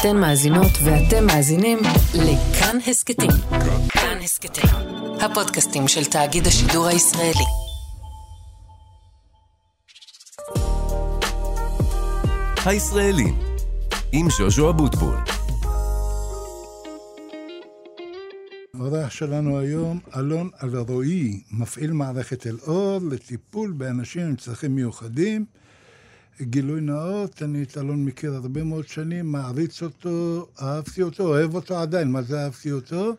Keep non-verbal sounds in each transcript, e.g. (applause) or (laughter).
אתן מאזינות ואתם מאזינים לכאן הסכתים. כאן הסכתים, הפודקאסטים של תאגיד השידור הישראלי. הישראלים, עם ז'וז'ו אבוטבול. האורח שלנו היום, אלון אלרועי, מפעיל מערכת אל-אור לטיפול באנשים עם צרכים מיוחדים. גילוי נאות, אני את אלון מכיר הרבה מאוד שנים, מעריץ אותו, אהבתי אותו, אוהב אותו עדיין, מה זה אהבתי אותו?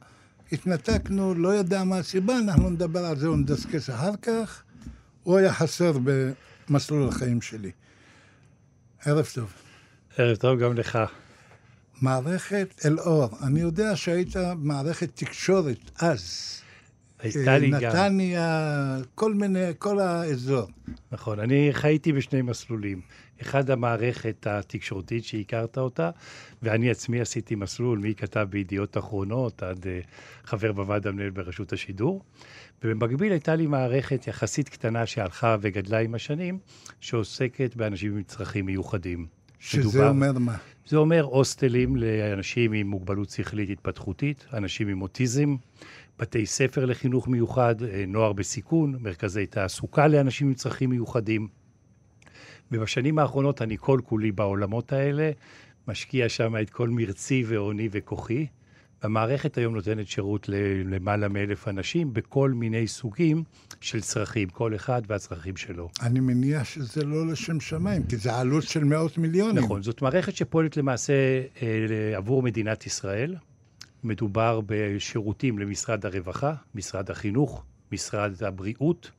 התנתקנו, לא יודע מה הסיבה, אנחנו נדבר על זה ונדסקס אחר כך. הוא היה חסר במסלול החיים שלי. ערב טוב. ערב טוב גם לך. מערכת אל-אור, אני יודע שהיית מערכת תקשורת אז. גם. נתניה, כל מיני, כל האזור. נכון, אני חייתי בשני מסלולים. אחד, המערכת התקשורתית שהכרת אותה, ואני עצמי עשיתי מסלול מכתב בידיעות אחרונות עד uh, חבר בוועד המנהל ברשות השידור. ובמקביל הייתה לי מערכת יחסית קטנה שהלכה וגדלה עם השנים, שעוסקת באנשים עם צרכים מיוחדים. שזה מדובר, אומר מה? זה אומר הוסטלים לאנשים עם מוגבלות שכלית התפתחותית, אנשים עם אוטיזם, בתי ספר לחינוך מיוחד, אה, נוער בסיכון, מרכזי תעסוקה לאנשים עם צרכים מיוחדים. ובשנים האחרונות אני כל כולי בעולמות האלה, משקיע שם את כל מרצי והוני וכוחי. המערכת היום נותנת שירות למעלה מאלף אנשים בכל מיני סוגים של צרכים, כל אחד והצרכים שלו. אני מניח שזה לא לשם שמיים, כי זה עלות של מאות מיליונים. נכון, זאת מערכת שפועלת למעשה אה, עבור מדינת ישראל. מדובר בשירותים למשרד הרווחה, משרד החינוך, משרד הבריאות,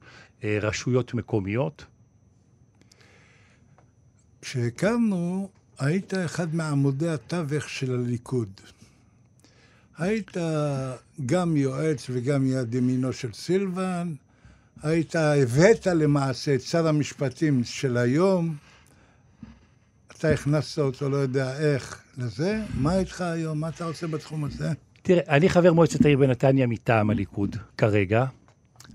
אה, רשויות מקומיות. כשהקמנו, היית אחד מעמודי התווך של הליכוד. היית גם יועץ וגם יד ימינו של סילבן, היית, הבאת למעשה את שר המשפטים של היום, אתה הכנסת אותו, לא יודע איך, לזה. מה איתך היום? מה אתה עושה בתחום הזה? תראה, אני חבר מועצת העיר בנתניה מטעם הליכוד כרגע,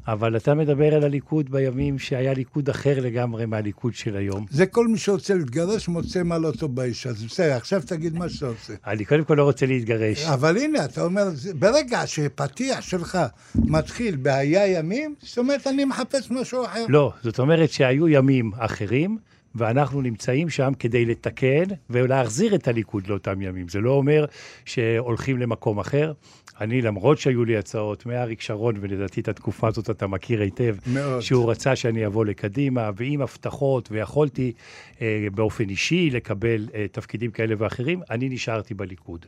אבל אתה מדבר על הליכוד בימים שהיה ליכוד אחר לגמרי מהליכוד של היום. זה כל מי שרוצה להתגרש מוצא מה לא טוב באיש. אז בסדר, עכשיו תגיד מה שאתה רוצה. אני קודם כל לא רוצה להתגרש. אבל הנה, אתה אומר, ברגע שפתיח שלך מתחיל בהיה ימים, זאת אומרת, אני מחפש משהו אחר. לא, זאת אומרת שהיו ימים אחרים. ואנחנו נמצאים שם כדי לתקן ולהחזיר את הליכוד לאותם ימים. זה לא אומר שהולכים למקום אחר. אני, למרות שהיו לי הצעות מאריק שרון, ולדעתי את התקופה הזאת אתה מכיר היטב, מאוד. שהוא רצה שאני אבוא לקדימה, ועם הבטחות, ויכולתי אה, באופן אישי לקבל אה, תפקידים כאלה ואחרים, אני נשארתי בליכוד.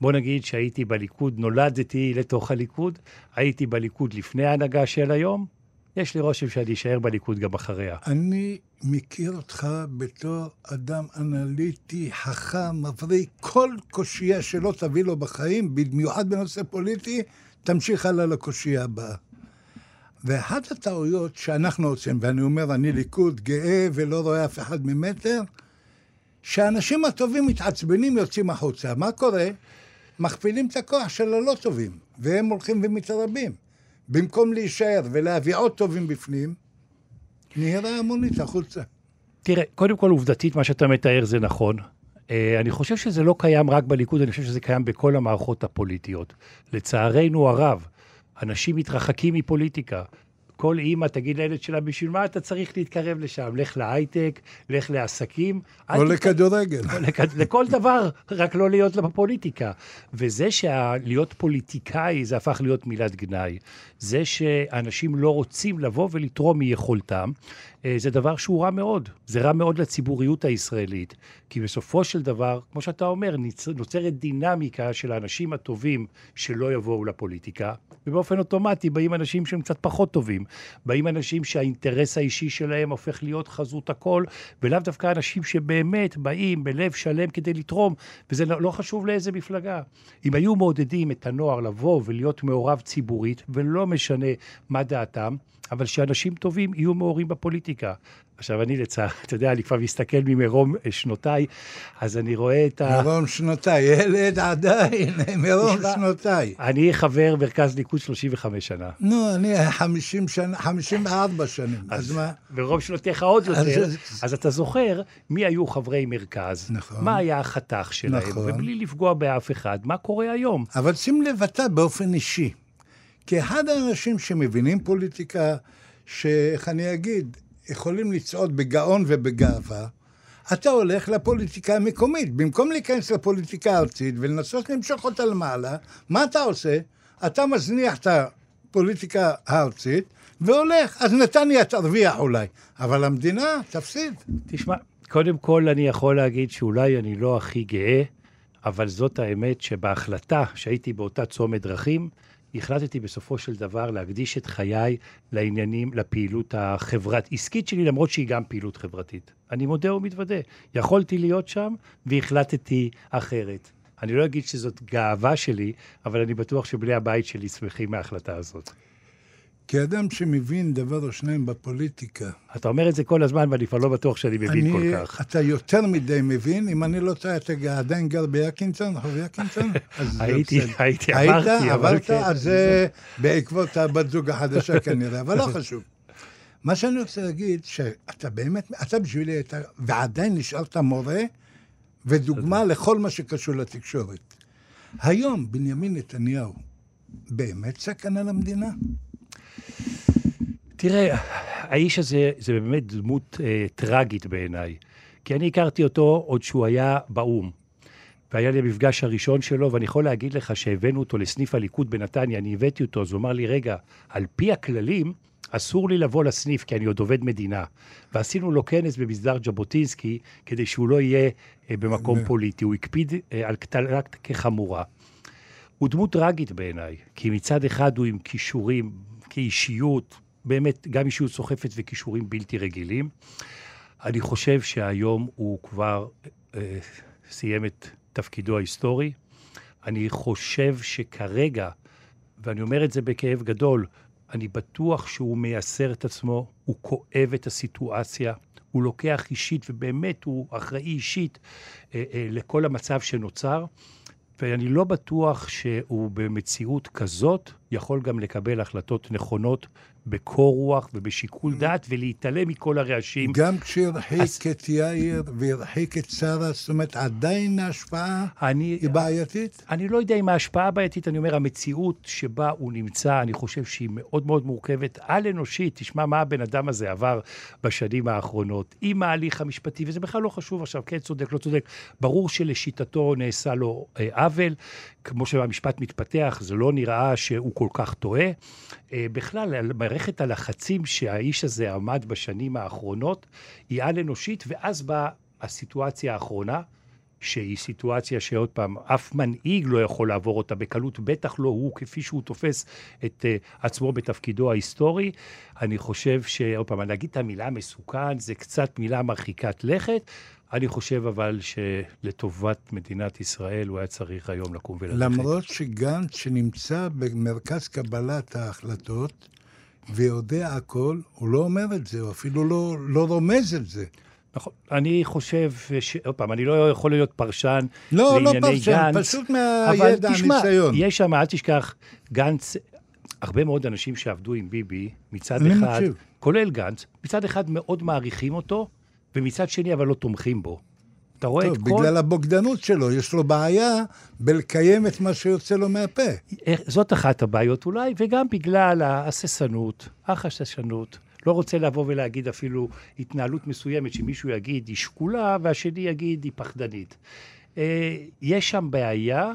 בוא נגיד שהייתי בליכוד, נולדתי לתוך הליכוד, הייתי בליכוד לפני ההנהגה של היום, יש לי רושם שאני אשאר בליכוד גם אחריה. אני מכיר אותך בתור אדם אנליטי, חכם, מבריק. כל קושייה שלא תביא לו בחיים, במיוחד בנושא פוליטי, תמשיך הלאה לקושייה הבאה. ואחת הטעויות שאנחנו עושים, ואני אומר, אני ליכוד גאה ולא רואה אף אחד ממטר, שהאנשים הטובים מתעצבנים, יוצאים החוצה. מה קורה? מכפילים את הכוח של הלא טובים, והם הולכים ומתרבים. במקום להישאר ולהביא עוד טובים בפנים, נהירה המונית החוצה. תראה, קודם כל עובדתית, מה שאתה מתאר זה נכון. Uh, אני חושב שזה לא קיים רק בליכוד, אני חושב שזה קיים בכל המערכות הפוליטיות. לצערנו הרב, אנשים מתרחקים מפוליטיקה. כל אימא תגיד לילד שלה, בשביל מה אתה צריך להתקרב לשם? לך להייטק, לך לעסקים. או לכדורגל. לכד... לכל דבר, רק לא להיות בפוליטיקה. וזה שלהיות פוליטיקאי זה הפך להיות מילת גנאי. זה שאנשים לא רוצים לבוא ולתרום מיכולתם, אה, זה דבר שהוא רע מאוד. זה רע מאוד לציבוריות הישראלית. כי בסופו של דבר, כמו שאתה אומר, נוצרת דינמיקה של האנשים הטובים שלא יבואו לפוליטיקה, ובאופן אוטומטי באים אנשים שהם קצת פחות טובים. באים אנשים שהאינטרס האישי שלהם הופך להיות חזות הכל, ולאו דווקא אנשים שבאמת באים בלב שלם כדי לתרום, וזה לא, לא חשוב לאיזה מפלגה. אם היו מעודדים את הנוער לבוא ולהיות מעורב ציבורית, ולא משנה מה דעתם, אבל שאנשים טובים יהיו מעורים בפוליטיקה. עכשיו, אני לצער, (laughs) אתה יודע, אני כבר מסתכל ממרום אה, שנותיי, אז אני רואה את ה... מרום שנותיי, ילד עדיין, (laughs) מרום שנותיי. אני חבר מרכז ליכוד 35 שנה. נו, אני 50 שנה, 54 שנים, אז מה? ברוב שנותיך עוד יותר, אז- אז אתה זוכר מי היו חברי מרכז, נכון. מה היה החתך שלהם, נכון. ובלי לפגוע באף אחד, מה קורה היום. אבל שים לב אתה באופן אישי, כאחד האנשים שמבינים פוליטיקה, שאיך אני אגיד, יכולים לצעוד בגאון ובגאווה, אתה הולך לפוליטיקה המקומית. במקום להיכנס לפוליטיקה הארצית ולנסות למשוך אותה למעלה, מה אתה עושה? אתה מזניח את הפוליטיקה הארצית והולך. אז נתניה תרוויח אולי, אבל המדינה תפסיד. תשמע, קודם כל אני יכול להגיד שאולי אני לא הכי גאה, אבל זאת האמת שבהחלטה שהייתי באותה צומת דרכים, החלטתי בסופו של דבר להקדיש את חיי לעניינים, לפעילות החברת-עסקית שלי, למרות שהיא גם פעילות חברתית. אני מודה ומתוודה. יכולתי להיות שם והחלטתי אחרת. אני לא אגיד שזאת גאווה שלי, אבל אני בטוח שבני הבית שלי שמחים מההחלטה הזאת. כאדם שמבין דבר או שניים בפוליטיקה, אתה אומר את זה כל הזמן, ואני כבר לא בטוח שאני מבין כל כך. אתה יותר מדי מבין, אם אני לא טועה, אתה עדיין גר ביקינסון, רחוב (laughs) זה הייתי. הייתי, היית, עברתי, אבל עברת, כן. אז זה בעקבות הבת זוג החדשה (laughs) כנראה, אבל לא חשוב. מה שאני רוצה להגיד, שאתה באמת, אתה בשבילי היית, ועדיין נשארת מורה ודוגמה לכל מה שקשור לתקשורת. היום בנימין נתניהו באמת סכנה למדינה? תראה, האיש הזה זה באמת דמות אה, טרגית בעיניי. כי אני הכרתי אותו עוד שהוא היה באו"ם. והיה לי המפגש הראשון שלו, ואני יכול להגיד לך שהבאנו אותו לסניף הליכוד בנתניה, אני הבאתי אותו, אז הוא אמר לי, רגע, על פי הכללים, אסור לי לבוא לסניף, כי אני עוד עובד מדינה. ועשינו לו כנס במסדר ז'בוטינסקי, כדי שהוא לא יהיה אה, במקום פוליטי. הוא הקפיד אה, על קטלת כחמורה. הוא דמות טרגית בעיניי, כי מצד אחד הוא עם כישורים, כאישיות, באמת, גם אישיות סוחפת וכישורים בלתי רגילים. אני חושב שהיום הוא כבר אה, סיים את תפקידו ההיסטורי. אני חושב שכרגע, ואני אומר את זה בכאב גדול, אני בטוח שהוא מייסר את עצמו, הוא כואב את הסיטואציה, הוא לוקח אישית, ובאמת הוא אחראי אישית אה, אה, לכל המצב שנוצר. ואני לא בטוח שהוא במציאות כזאת יכול גם לקבל החלטות נכונות בקור רוח ובשיקול דעת ולהתעלם מכל הרעשים. גם כשהרחיק אז- את יאיר והרחיק את שרה, זאת אומרת, עדיין ההשפעה אני, היא בעייתית? אני לא יודע אם ההשפעה בעייתית, אני אומר, המציאות שבה הוא נמצא, אני חושב שהיא מאוד מאוד מורכבת, על-אנושית. תשמע מה הבן אדם הזה עבר בשנים האחרונות, עם ההליך המשפטי, וזה בכלל לא חשוב עכשיו, כן צודק, לא צודק. ברור שלשיטתו נעשה לו אה, עוול, כמו שהמשפט מתפתח, זה לא נראה שהוא כל כך טועה. אה, בכלל, מערכת הלחצים שהאיש הזה עמד בשנים האחרונות, היא על-אנושית, ואז באה הסיטואציה האחרונה, שהיא סיטואציה שעוד פעם, אף מנהיג לא יכול לעבור אותה בקלות, בטח לא הוא, כפי שהוא תופס את אה, עצמו בתפקידו ההיסטורי. אני חושב שעוד פעם, להגיד את המילה מסוכן זה קצת מילה מרחיקת לכת. אני חושב אבל שלטובת מדינת ישראל הוא היה צריך היום לקום וללכת. למרות שגנץ, שנמצא במרכז קבלת ההחלטות ויודע הכל, הוא לא אומר את זה, הוא אפילו לא, לא רומז את זה. נכון. אני חושב, ש... עוד פעם, אני לא יכול להיות פרשן לא, לא לענייני פרשן, גנץ. פשוט אבל מהידע, תשמע, הניסיון. יש שם, אל תשכח, גנץ, הרבה מאוד אנשים שעבדו עם ביבי, מצד אחד, מקשיב. כולל גנץ, מצד אחד מאוד מעריכים אותו, ומצד שני אבל לא תומכים בו. אתה רואה טוב, את כל... בגלל הבוגדנות שלו, יש לו בעיה בלקיים את מה שיוצא לו מהפה. איך- זאת אחת הבעיות אולי, וגם בגלל ההססנות, החששנות. לא רוצה לבוא ולהגיד אפילו התנהלות מסוימת, שמישהו יגיד היא שקולה, והשני יגיד היא פחדנית. אה, יש שם בעיה,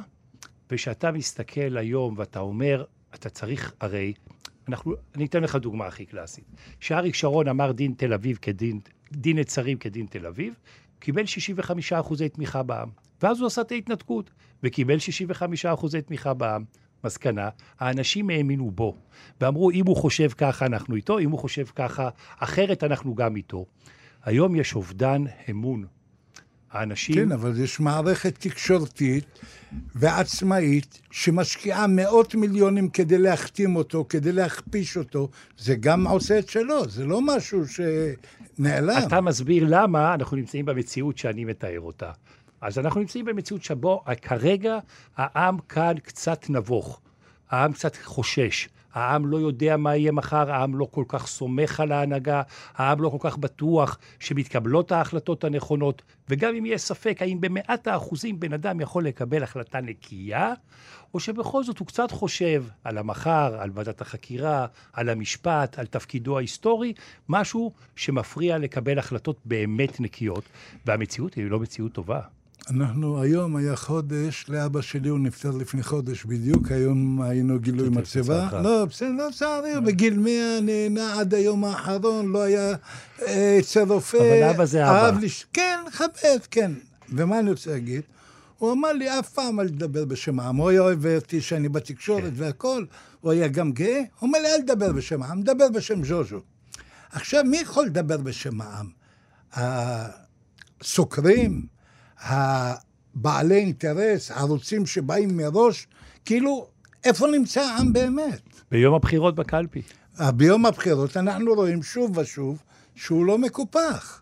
וכשאתה מסתכל היום ואתה אומר, אתה צריך, הרי, אנחנו, אני אתן לך דוגמה הכי קלאסית. שאריק שרון אמר דין תל אביב כדין, דין נצרים כדין תל אביב, קיבל 65 אחוזי תמיכה בעם. ואז הוא עשה את ההתנתקות, וקיבל 65 אחוזי תמיכה בעם. מסקנה, האנשים האמינו בו, ואמרו, אם הוא חושב ככה, אנחנו איתו, אם הוא חושב ככה, אחרת אנחנו גם איתו. היום יש אובדן אמון האנשים... כן, אבל יש מערכת תקשורתית ועצמאית שמשקיעה מאות מיליונים כדי להחתים אותו, כדי להכפיש אותו. זה גם עושה את שלו, זה לא משהו שנעלם. אתה מסביר למה אנחנו נמצאים במציאות שאני מתאר אותה. אז אנחנו נמצאים במציאות שבו כרגע העם כאן קצת נבוך, העם קצת חושש. העם לא יודע מה יהיה מחר, העם לא כל כך סומך על ההנהגה, העם לא כל כך בטוח שמתקבלות ההחלטות הנכונות, וגם אם יהיה ספק האם במאת האחוזים בן אדם יכול לקבל החלטה נקייה, או שבכל זאת הוא קצת חושב על המחר, על ועדת החקירה, על המשפט, על תפקידו ההיסטורי, משהו שמפריע לקבל החלטות באמת נקיות, והמציאות היא לא מציאות טובה. אנחנו, היום היה חודש, לאבא שלי הוא נפטר לפני חודש בדיוק, היום היינו גילוי מצבה. לא, בסדר, לא צערי, בגיל 100 נהנה עד היום האחרון, לא היה אה, אצל רופא. אבל אבא זה אבא. כן, כבד, כן. ומה אני רוצה להגיד? הוא אמר לי אף פעם אל תדבר בשם העם. הוא היה אוהב אותי שאני בתקשורת כן. והכול, הוא היה גם גאה. הוא אומר לי, אל תדבר בשם העם, דבר בשם ז'וז'ו. עכשיו, מי יכול לדבר בשם העם? הסוקרים? הבעלי אינטרס, הערוצים שבאים מראש, כאילו, איפה נמצא העם באמת? ביום הבחירות בקלפי. ביום הבחירות אנחנו רואים שוב ושוב שהוא לא מקופח.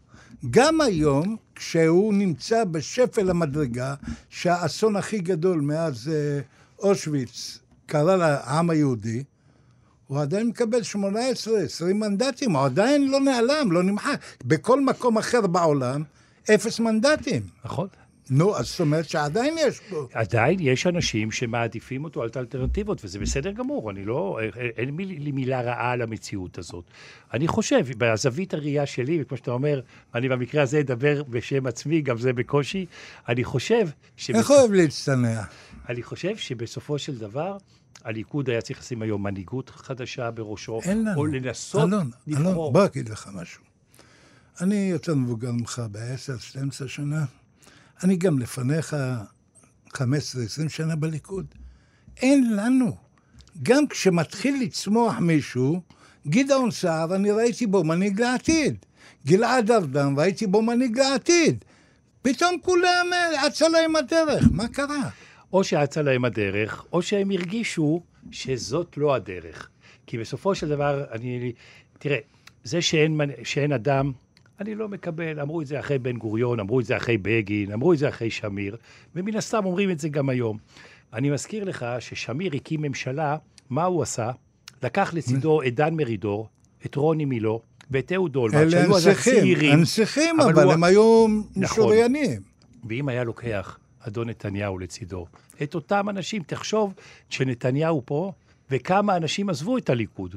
גם היום, כשהוא נמצא בשפל המדרגה, שהאסון הכי גדול מאז אה, אושוויץ קרה לעם היהודי, הוא עדיין מקבל 18, 20 מנדטים, הוא עדיין לא נעלם, לא נמחק. בכל מקום אחר בעולם, אפס מנדטים. נכון. נו, אז זאת אומרת שעדיין יש פה. עדיין יש אנשים שמעדיפים אותו על האלטרנטיבות, וזה בסדר גמור, אני לא, אין לי מילה רעה על המציאות הזאת. אני חושב, בזווית הראייה שלי, וכמו שאתה אומר, אני במקרה הזה אדבר בשם עצמי, גם זה בקושי, אני חושב... שבס... איך אוהב להצטנע? אני חושב שבסופו של דבר, הליכוד היה צריך לשים היום מנהיגות חדשה בראשו, אין לנו. או לנסות אלון, לבחור. אלון, בוא אגיד לך משהו. אני יותר מבוגר ממך ב-10-12 שנה. אני גם לפניך 15-20 שנה בליכוד. אין לנו. גם כשמתחיל לצמוח מישהו, גדעון סער, אני ראיתי בו מנהיג לעתיד. גלעד ארדן, ראיתי בו מנהיג לעתיד. פתאום כולם אצה להם הדרך, מה קרה? או שאצה להם הדרך, או שהם הרגישו שזאת לא הדרך. כי בסופו של דבר, אני... תראה, זה שאין, שאין אדם אני לא מקבל, אמרו את זה אחרי בן גוריון, אמרו את זה אחרי בגין, אמרו את זה אחרי שמיר, ומן הסתם אומרים את זה גם היום. אני מזכיר לך ששמיר הקים ממשלה, מה הוא עשה? לקח לצידו את דן מרידור, את רוני מילו, ואת אהוד אולמרט, שהיו אז הצעירים. אלה הנסיכים, אבל, אבל הוא... הם היו נכון. משוריינים. ואם היה לוקח אדון נתניהו לצידו, את אותם אנשים, תחשוב שנתניהו פה, וכמה אנשים עזבו את הליכוד.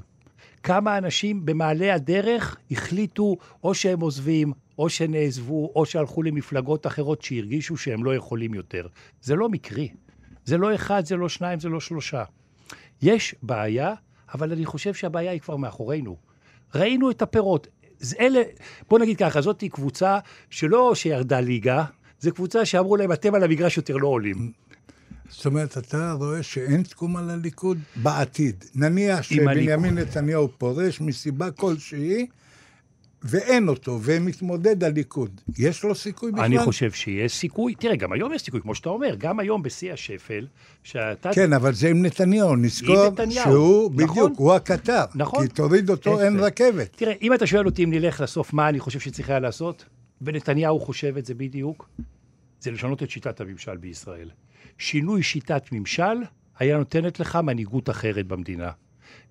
כמה אנשים במעלה הדרך החליטו או שהם עוזבים, או שנעזבו, או שהלכו למפלגות אחרות שהרגישו שהם לא יכולים יותר. זה לא מקרי. זה לא אחד, זה לא שניים, זה לא שלושה. יש בעיה, אבל אני חושב שהבעיה היא כבר מאחורינו. ראינו את הפירות. אלה, בוא נגיד ככה, זאת קבוצה שלא שירדה ליגה, זו קבוצה שאמרו להם, אתם על המגרש יותר לא עולים. זאת אומרת, אתה רואה שאין תקומה לליכוד בעתיד. נניח שבנימין נתניהו פורש מסיבה כלשהי, ואין אותו, ומתמודד הליכוד. יש לו סיכוי בכלל? אני חושב שיש סיכוי. תראה, גם היום יש סיכוי, כמו שאתה אומר, גם היום בשיא השפל, שאתה... כן, אבל זה עם נתניהו, נזכור נתניהו. שהוא, נכון? בדיוק, הוא הקטר. נכון. כי תוריד אותו, אין רכבת. תראה, אם אתה שואל אותי אם נלך לסוף, מה אני חושב שצריך היה לעשות, ונתניהו חושב את זה בדיוק, זה לשנות את שיטת הממשל בישראל. שינוי שיטת ממשל היה נותנת לך מנהיגות אחרת במדינה.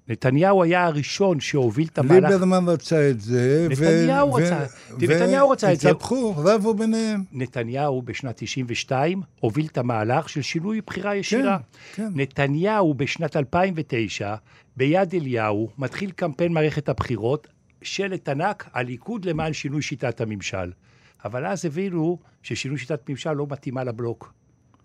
נתניהו היה הראשון שהוביל את המהלך... ליברמן רצה את זה. נתניהו ו... רצה, ו... נתניהו רצה את זה. התהפכו, רבו ביניהם. נתניהו בשנת 92 הוביל את המהלך של שינוי בחירה ישירה. כן, כן. נתניהו בשנת 2009, ביד אליהו, מתחיל קמפיין מערכת הבחירות, שלט ענק, הליכוד למען שינוי שיטת הממשל. אבל אז הבינו ששינוי שיטת ממשל לא מתאימה לבלוק.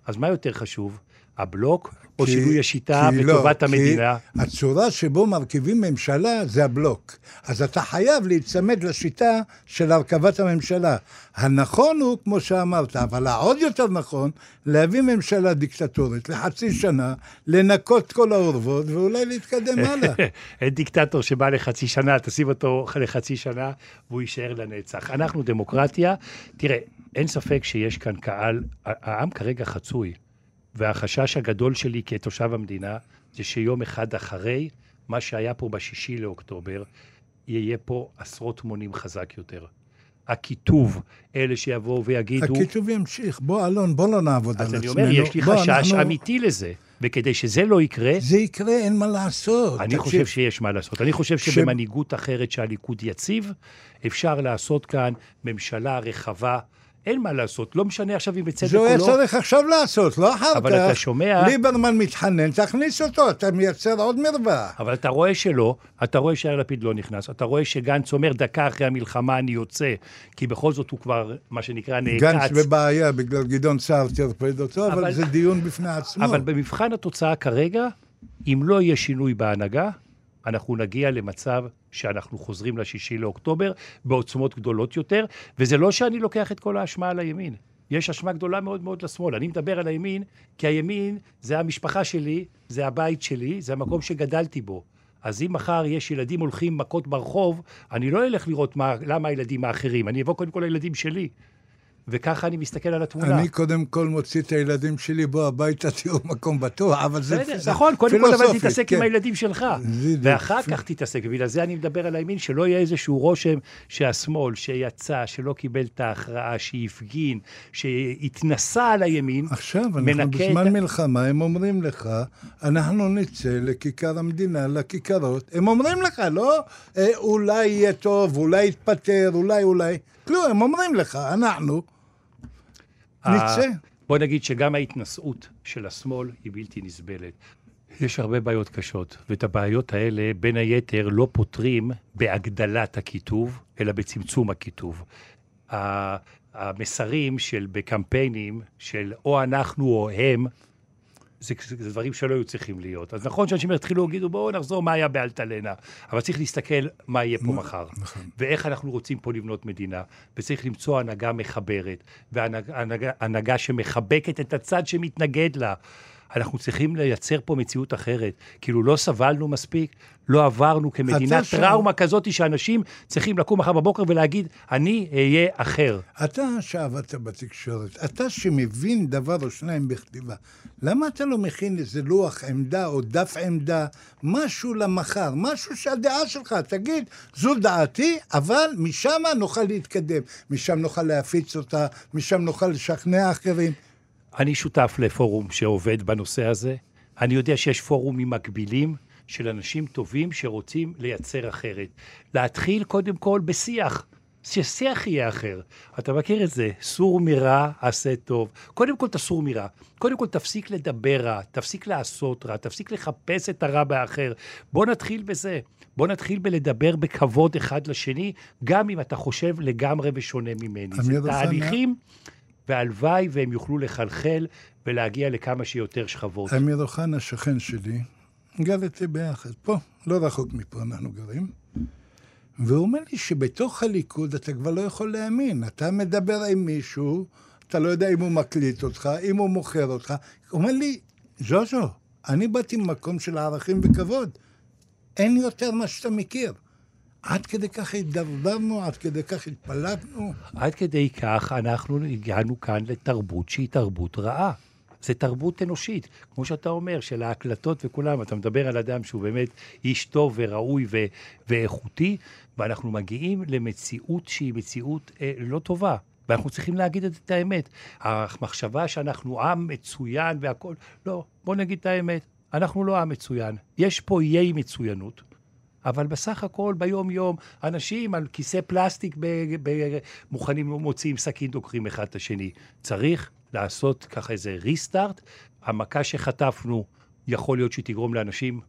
אז מה יותר חשוב? הבלוק, או כי- שינוי השיטה כי לא, בטובת כי המדינה? הצורה שבו מרכיבים ממשלה זה הבלוק. אז אתה חייב להיצמד לשיטה של הרכבת הממשלה. הנכון הוא, כמו שאמרת, אבל העוד יותר נכון, להביא ממשלה דיקטטורית לחצי שנה, לנקות כל האורוות ואולי להתקדם (laughs) הלאה. אין דיקטטור שבא לחצי שנה, תשים אותו לחצי שנה, והוא יישאר לנצח. אנחנו דמוקרטיה. תראה, אין ספק שיש כאן קהל, העם כרגע חצוי, והחשש הגדול שלי כתושב המדינה, זה שיום אחד אחרי, מה שהיה פה בשישי לאוקטובר, יהיה פה עשרות מונים חזק יותר. הקיטוב, אלה שיבואו ויגידו... הכיתוב ימשיך. בוא, אלון, בוא לא נעבוד על אז עצמנו. אני אומר, יש לי בוא, חשש אנחנו- אמיתי לזה, וכדי שזה לא יקרה, זה יקרה, אין מה לעשות. אני תקשיב, חושב שיש מה לעשות. אני חושב ש- שבמנהיגות אחרת שהליכוד יציב, אפשר לעשות כאן ממשלה רחבה. אין מה לעשות, לא משנה עכשיו אם בצדק זה או לא. צריך עכשיו לעשות, לא אחר כך. אבל אתה שומע- ליברמן מתחנן, תכניס אותו, אתה מייצר עוד מרווח. אבל אתה רואה שלא, אתה רואה שיאיר לפיד לא נכנס, אתה רואה שגנץ אומר דקה אחרי המלחמה אני יוצא, כי בכל זאת הוא כבר, מה שנקרא, גנץ נעקץ. בבעיה בגלל גדעון סער טרפד אותו, אבל אבל- זה דיון בפני עצמו. אבל במבחן התוצאה כרגע, אם לא יהיה שינוי בהנהגה, אנחנו נגיע למצב שאנחנו חוזרים לשישי לאוקטובר בעוצמות גדולות יותר, וזה לא שאני לוקח את כל האשמה על הימין. יש אשמה גדולה מאוד מאוד לשמאל. אני מדבר על הימין, כי הימין זה המשפחה שלי, זה הבית שלי, זה המקום שגדלתי בו. אז אם מחר יש ילדים הולכים מכות ברחוב, אני לא אלך לראות מה, למה הילדים האחרים, אני אבוא קודם כל לילדים שלי. וככה אני מסתכל על התמונה. אני קודם כל מוציא את הילדים שלי, בוא הביתה, (laughs) תראו מקום בטוח, אבל זה תפיסה נכון, קודם כל אבל תתעסק כן. עם הילדים שלך. ואחר כך תתעסק, ובגלל זה אני מדבר על הימין, שלא יהיה איזשהו רושם שהשמאל, שיצא, שלא קיבל את ההכרעה, שהפגין, שהתנסה על הימין, עכשיו, אנחנו בזמן מלחמה, הם אומרים לך, אנחנו נצא לכיכר המדינה, לכיכרות. הם אומרים לך, לא אה, אולי יהיה טוב, אולי יתפטר, אולי, אולי. כלום, הם אומרים לך, אנחנו נצא. ה- בוא נגיד שגם ההתנשאות של השמאל היא בלתי נסבלת. יש הרבה בעיות קשות, ואת הבעיות האלה, בין היתר, לא פותרים בהגדלת הקיטוב, אלא בצמצום הקיטוב. המסרים של בקמפיינים של או אנחנו או הם, זה, זה, דברים שלא היו צריכים להיות. אז נכון שאנשים יתחילו להגידו, בואו נחזור מה היה באלטלנה, אבל צריך להסתכל מה יהיה פה מחר, ואיך אנחנו רוצים פה לבנות מדינה, וצריך למצוא הנהגה מחברת, והנהגה הנהגה, הנהגה שמחבקת את הצד שמתנגד לה. אנחנו צריכים לייצר פה מציאות אחרת. כאילו, לא סבלנו מספיק, לא עברנו כמדינה אתה שם- טראומה כזאת שאנשים צריכים לקום מחר בבוקר ולהגיד, אני אהיה אחר. אתה שעבדת בתקשורת, אתה שמבין דבר או שניים בכתיבה, למה אתה לא מכין איזה לוח עמדה או דף עמדה, משהו למחר, משהו שהדעה שלך, תגיד, זו דעתי, אבל משם נוכל להתקדם, משם נוכל להפיץ אותה, משם נוכל לשכנע אחרים. אני שותף לפורום שעובד בנושא הזה. אני יודע שיש פורומים מקבילים של אנשים טובים שרוצים לייצר אחרת. להתחיל קודם כל בשיח, ששיח יהיה אחר. אתה מכיר את זה, סור מרע, עשה טוב. קודם כל תסור מרע. קודם כל תפסיק לדבר רע, תפסיק לעשות רע, תפסיק לחפש את הרע באחר. בוא נתחיל בזה. בוא נתחיל בלדבר בכבוד אחד לשני, גם אם אתה חושב לגמרי ושונה ממני. זה תהליכים, והלוואי והם יוכלו לחלחל ולהגיע לכמה שיותר שכבות. אמיר אוחנה, שכן שלי, גר איתי ביחד, פה, לא רחוק מפה אנחנו גרים. והוא אומר לי שבתוך הליכוד אתה כבר לא יכול להאמין. אתה מדבר עם מישהו, אתה לא יודע אם הוא מקליט אותך, אם הוא מוכר אותך. הוא אומר לי, ז'וז'ו, אני באתי ממקום של ערכים וכבוד. אין יותר מה שאתה מכיר. עד כדי כך הידרדרנו, עד כדי כך התפלגנו. עד כדי כך אנחנו הגענו כאן לתרבות שהיא תרבות רעה. זה תרבות אנושית, כמו שאתה אומר, של ההקלטות וכולם. אתה מדבר על אדם שהוא באמת איש טוב וראוי ו- ואיכותי, ואנחנו מגיעים למציאות שהיא מציאות אה, לא טובה. ואנחנו צריכים להגיד את האמת. המחשבה שאנחנו עם מצוין והכול, לא, בוא נגיד את האמת, אנחנו לא עם מצוין. יש פה איי מצוינות. אבל בסך הכל, ביום-יום, אנשים על כיסא פלסטיק ב- ב- מוכנים, מוציאים סכין, דוקרים אחד את השני. צריך לעשות ככה איזה ריסטארט. המכה שחטפנו, יכול להיות שהיא תגרום לאנשים,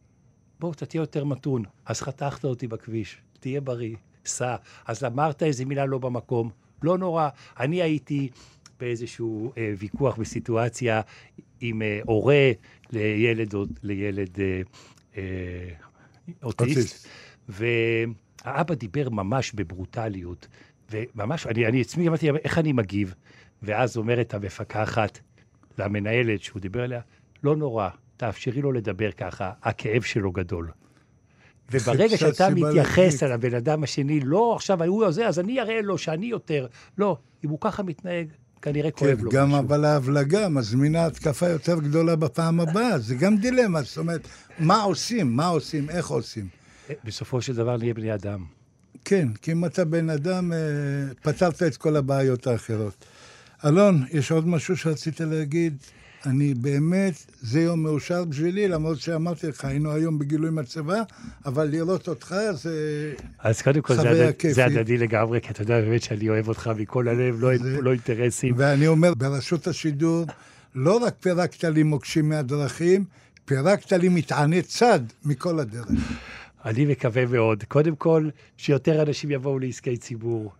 בוא, אתה תהיה יותר מתון. אז חתכת אותי בכביש, תהיה בריא, סע. אז אמרת איזה מילה לא במקום, לא נורא. אני הייתי באיזשהו אה, ויכוח בסיטואציה עם אה, הורה לילד, לילד אה, אה, אוטיסט. והאבא דיבר ממש בברוטליות, וממש, אני, אני עצמי אמרתי, איך אני מגיב? ואז אומרת המפקחת למנהלת שהוא דיבר עליה, לא נורא, תאפשרי לו לדבר ככה, הכאב שלו גדול. וברגע (laughs) שאתה מתייחס. על הבן אדם השני, לא עכשיו הוא זה, אז אני אראה לו שאני יותר. לא, אם הוא ככה מתנהג, כנראה כן, כואב לו גם. אבל ההבלגה מזמינה התקפה יותר גדולה בפעם הבאה, זה גם דילמה, זאת אומרת, מה עושים, מה עושים, איך עושים. בסופו של דבר נהיה בני אדם. כן, כי אם אתה בן אדם, אה, פתרת את כל הבעיות האחרות. אלון, יש עוד משהו שרצית להגיד? אני באמת, זה יום מאושר בשבילי, למרות שאמרתי לך, היינו היום בגילוי מצבה, אבל לראות אותך זה... אז קודם כל, זה, חוויה הדד, זה כיפית. הדדי לגמרי, כי אתה יודע באמת שאני אוהב אותך מכל הלב, לא, זה- לא אינטרסים. ואני אומר, ברשות השידור, לא רק פירקת לי מוקשים מהדרכים, פירקת לי מטעני צד מכל הדרך. אני מקווה מאוד, קודם כל, שיותר אנשים יבואו לעסקי ציבור,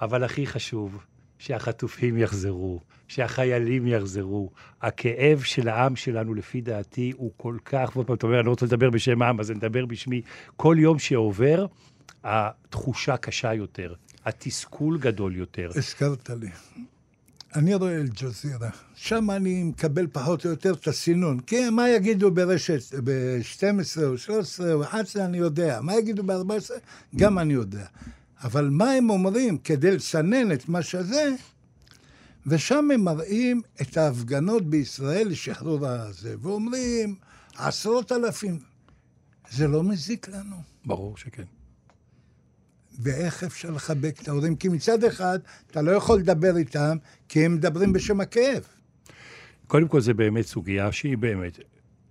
אבל הכי חשוב, שהחטופים יחזרו, שהחיילים יחזרו. הכאב של העם שלנו, לפי דעתי, הוא כל כך, ועוד פעם, אתה אומר, אני לא רוצה לדבר בשם העם, אז אני מדבר בשמי. כל יום שעובר, התחושה קשה יותר, התסכול גדול יותר. הזכרת לי. אני רואה אל-ג'זירה, שם אני מקבל פחות או יותר את הסינון. כי מה יגידו ברשת, ב-12 או 13 או 11, אני יודע. מה יגידו ב-14, גם אני יודע. אבל מה הם אומרים כדי לסנן את מה שזה, ושם הם מראים את ההפגנות בישראל לשחרור הזה, ואומרים, עשרות אלפים. זה לא מזיק לנו. ברור שכן. ואיך אפשר לחבק את ההורים? כי מצד אחד, אתה לא יכול לדבר איתם, כי הם מדברים בשם הכאב. קודם כל, זה באמת סוגיה שהיא באמת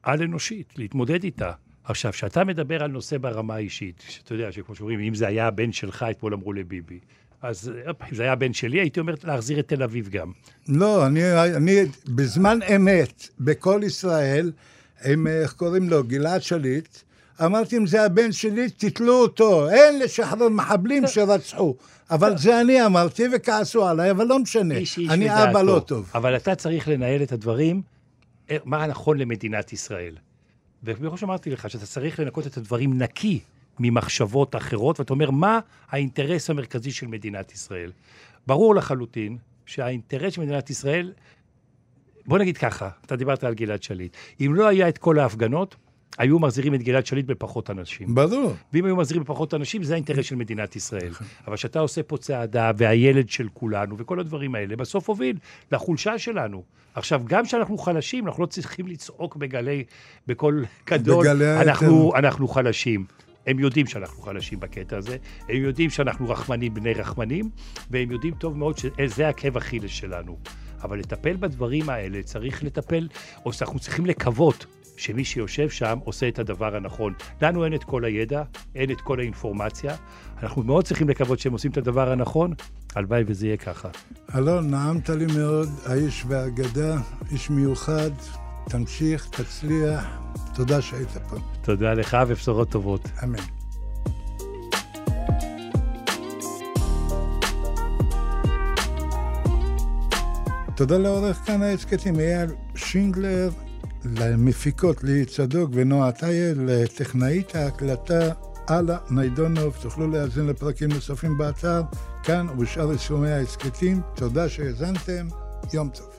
על-אנושית, להתמודד איתה. עכשיו, כשאתה מדבר על נושא ברמה האישית, שאתה יודע, שכמו שאומרים, אם זה היה הבן שלך, אתמול אמרו לביבי, אז זה היה הבן שלי, הייתי אומר להחזיר את תל אביב גם. לא, אני, אני בזמן אמת, בכל ישראל, עם, איך קוראים לו, גלעד שליט, אמרתי, אם זה הבן שלי, תתלו אותו, אין לשחרר מחבלים שרצחו. אבל זה אני אמרתי, וכעסו עליי, אבל לא משנה. איש איש אני ודעתו. אבא לא טוב. אבל אתה צריך לנהל את הדברים, אה, מה נכון למדינת ישראל. וכמו שאמרתי לך, שאתה צריך לנקות את הדברים נקי ממחשבות אחרות, ואתה אומר, מה האינטרס המרכזי של מדינת ישראל? ברור לחלוטין שהאינטרס של מדינת ישראל, בוא נגיד ככה, אתה דיברת על גלעד שליט. אם לא היה את כל ההפגנות, היו מחזירים את גלעד שליט בפחות אנשים. ברור. ואם היו מחזירים בפחות אנשים, זה האינטרס של מדינת ישראל. אבל כשאתה עושה פה צעדה, והילד של כולנו, וכל הדברים האלה, בסוף הוביל לחולשה שלנו. עכשיו, גם כשאנחנו חלשים, אנחנו לא צריכים לצעוק בגלי, בקול גדול, בגלי אנחנו, אנחנו חלשים. הם יודעים שאנחנו חלשים בקטע הזה, הם יודעים שאנחנו רחמנים בני רחמנים, והם יודעים טוב מאוד שזה עקב אכילס שלנו. אבל לטפל בדברים האלה, צריך לטפל, או שאנחנו צריכים לקוות שמי שיושב שם עושה את הדבר הנכון. לנו אין את כל הידע, אין את כל האינפורמציה, אנחנו מאוד צריכים לקוות שהם עושים את הדבר הנכון, הלוואי וזה יהיה ככה. אלון, נעמת לי מאוד, האיש והאגדה, איש מיוחד, תמשיך, תצליח, תודה שהיית פה. תודה לך ובשורות טובות. אמן. תודה לעורך כאן ההסכתים אייל שינגלר, למפיקות ליהי צדוק ונועה טייל, לטכנאית ההקלטה אללה ניידונוב. תוכלו להאזין לפרקים נוספים באתר, כאן ובשאר יישומי ההסכתים. תודה שהאזנתם, יום טוב.